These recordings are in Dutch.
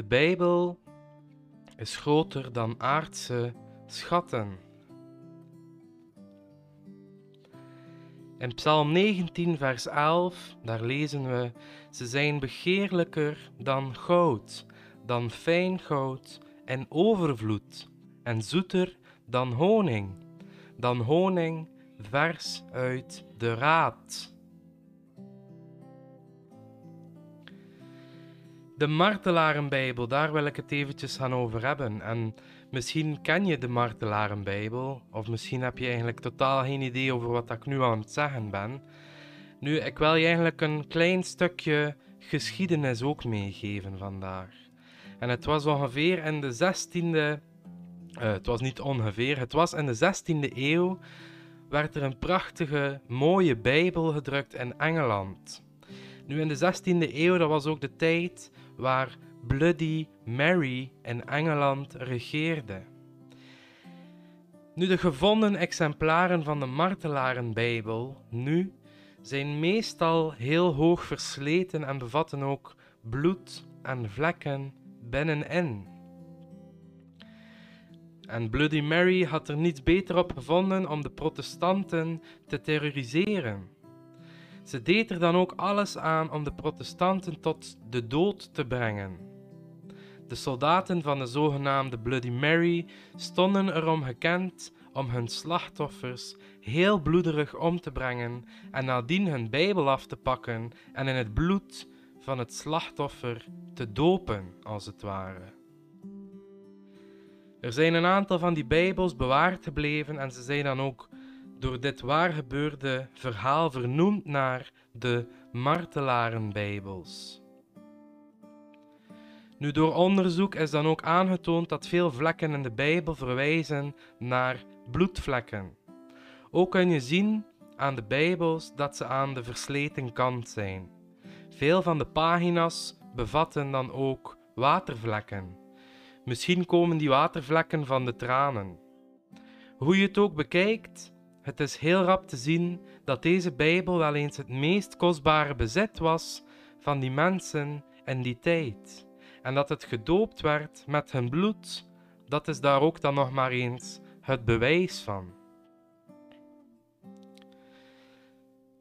De Bijbel is groter dan aardse schatten. In Psalm 19, vers 11, daar lezen we: Ze zijn begeerlijker dan goud, dan fijn goud en overvloed, en zoeter dan honing, dan honing vers uit de raad. De Martelarenbijbel, daar wil ik het eventjes gaan over hebben. En misschien ken je de Martelarenbijbel, of misschien heb je eigenlijk totaal geen idee over wat ik nu aan het zeggen ben. Nu, ik wil je eigenlijk een klein stukje geschiedenis ook meegeven vandaag. En het was ongeveer in de 16e, uh, het was niet ongeveer, het was in de 16e eeuw, werd er een prachtige, mooie Bijbel gedrukt in Engeland. Nu in de 16e eeuw, dat was ook de tijd waar Bloody Mary in Engeland regeerde. Nu, de gevonden exemplaren van de Martelarenbijbel nu zijn meestal heel hoog versleten en bevatten ook bloed en vlekken binnenin. En Bloody Mary had er niets beter op gevonden om de protestanten te terroriseren. Ze deed er dan ook alles aan om de protestanten tot de dood te brengen. De soldaten van de zogenaamde Bloody Mary stonden erom gekend om hun slachtoffers heel bloederig om te brengen en nadien hun Bijbel af te pakken en in het bloed van het slachtoffer te dopen, als het ware. Er zijn een aantal van die Bijbels bewaard gebleven en ze zijn dan ook door dit waar gebeurde verhaal vernoemd naar de Martelarenbijbels. Nu, door onderzoek is dan ook aangetoond dat veel vlekken in de Bijbel verwijzen naar bloedvlekken. Ook kun je zien aan de Bijbels dat ze aan de versleten kant zijn. Veel van de pagina's bevatten dan ook watervlekken. Misschien komen die watervlekken van de tranen. Hoe je het ook bekijkt, het is heel rap te zien dat deze Bijbel wel eens het meest kostbare bezit was van die mensen in die tijd. En dat het gedoopt werd met hun bloed, dat is daar ook dan nog maar eens het bewijs van.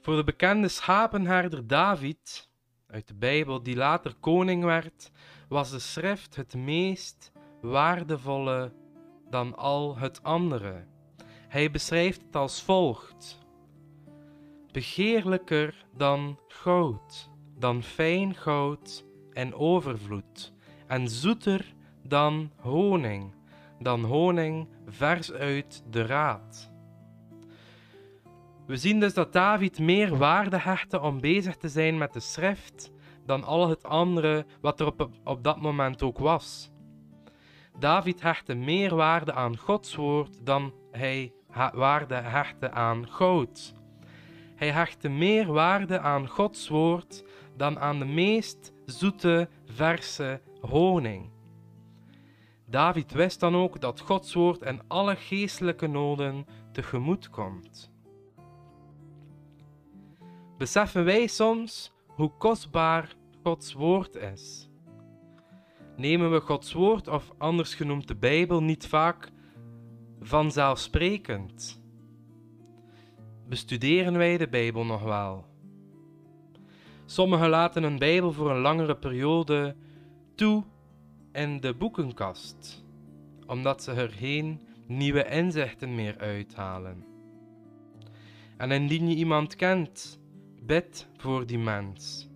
Voor de bekende schapenherder David uit de Bijbel, die later koning werd, was de schrift het meest waardevolle dan al het andere. Hij beschrijft het als volgt: Begeerlijker dan goud, dan fijn goud en overvloed, en zoeter dan honing, dan honing vers uit de raad. We zien dus dat David meer waarde hechtte om bezig te zijn met de schrift dan al het andere wat er op, op dat moment ook was. David hechtte meer waarde aan Gods woord dan hij waarde hechtte aan goud. Hij hechtte meer waarde aan Gods woord dan aan de meest zoete, verse honing. David wist dan ook dat Gods woord en alle geestelijke noden tegemoet komt. Beseffen wij soms hoe kostbaar Gods woord is? Nemen we Gods woord, of anders genoemd de Bijbel, niet vaak vanzelfsprekend? Bestuderen wij de Bijbel nog wel? Sommigen laten een Bijbel voor een langere periode toe in de boekenkast, omdat ze er geen nieuwe inzichten meer uithalen. En indien je iemand kent, bid voor die mens.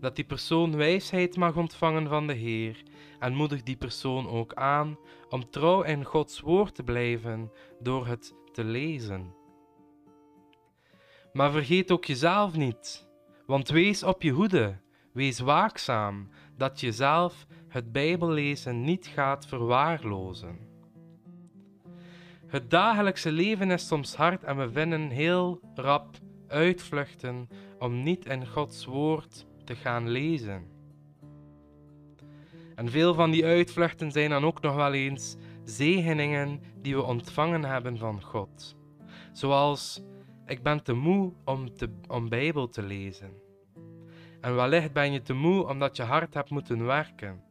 Dat die persoon wijsheid mag ontvangen van de Heer en moedig die persoon ook aan om trouw in Gods woord te blijven door het te lezen. Maar vergeet ook jezelf niet, want wees op je hoede, wees waakzaam, dat jezelf het Bijbellezen niet gaat verwaarlozen. Het dagelijkse leven is soms hard en we vinden heel rap uitvluchten om niet in Gods woord te gaan lezen. En veel van die uitvluchten zijn dan ook nog wel eens zegeningen die we ontvangen hebben van God. Zoals ik ben te moe om, te, om Bijbel te lezen. En wellicht ben je te moe omdat je hard hebt moeten werken.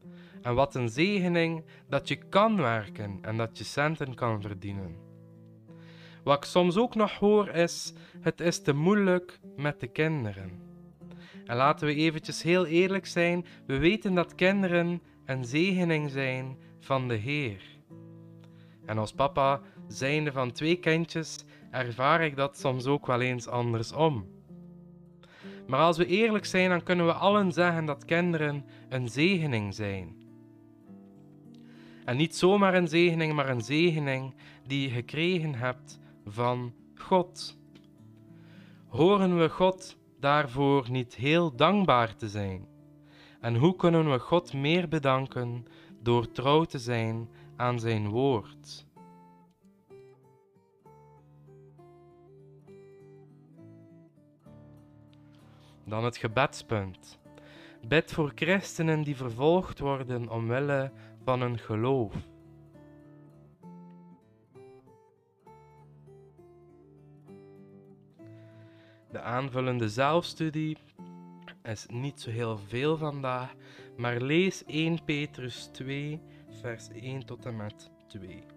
En wat een zegening dat je kan werken en dat je centen kan verdienen. Wat ik soms ook nog hoor is: het is te moeilijk met de kinderen. En laten we eventjes heel eerlijk zijn: we weten dat kinderen een zegening zijn van de Heer. En als papa, zijnde van twee kindjes, ervaar ik dat soms ook wel eens andersom. Maar als we eerlijk zijn, dan kunnen we allen zeggen dat kinderen een zegening zijn. En niet zomaar een zegening, maar een zegening die je gekregen hebt van God. Horen we God daarvoor niet heel dankbaar te zijn? En hoe kunnen we God meer bedanken door trouw te zijn aan Zijn woord? Dan het gebedspunt. Bid voor christenen die vervolgd worden omwille van hun geloof. De aanvullende zelfstudie is niet zo heel veel vandaag, maar lees 1 Petrus 2, vers 1 tot en met 2.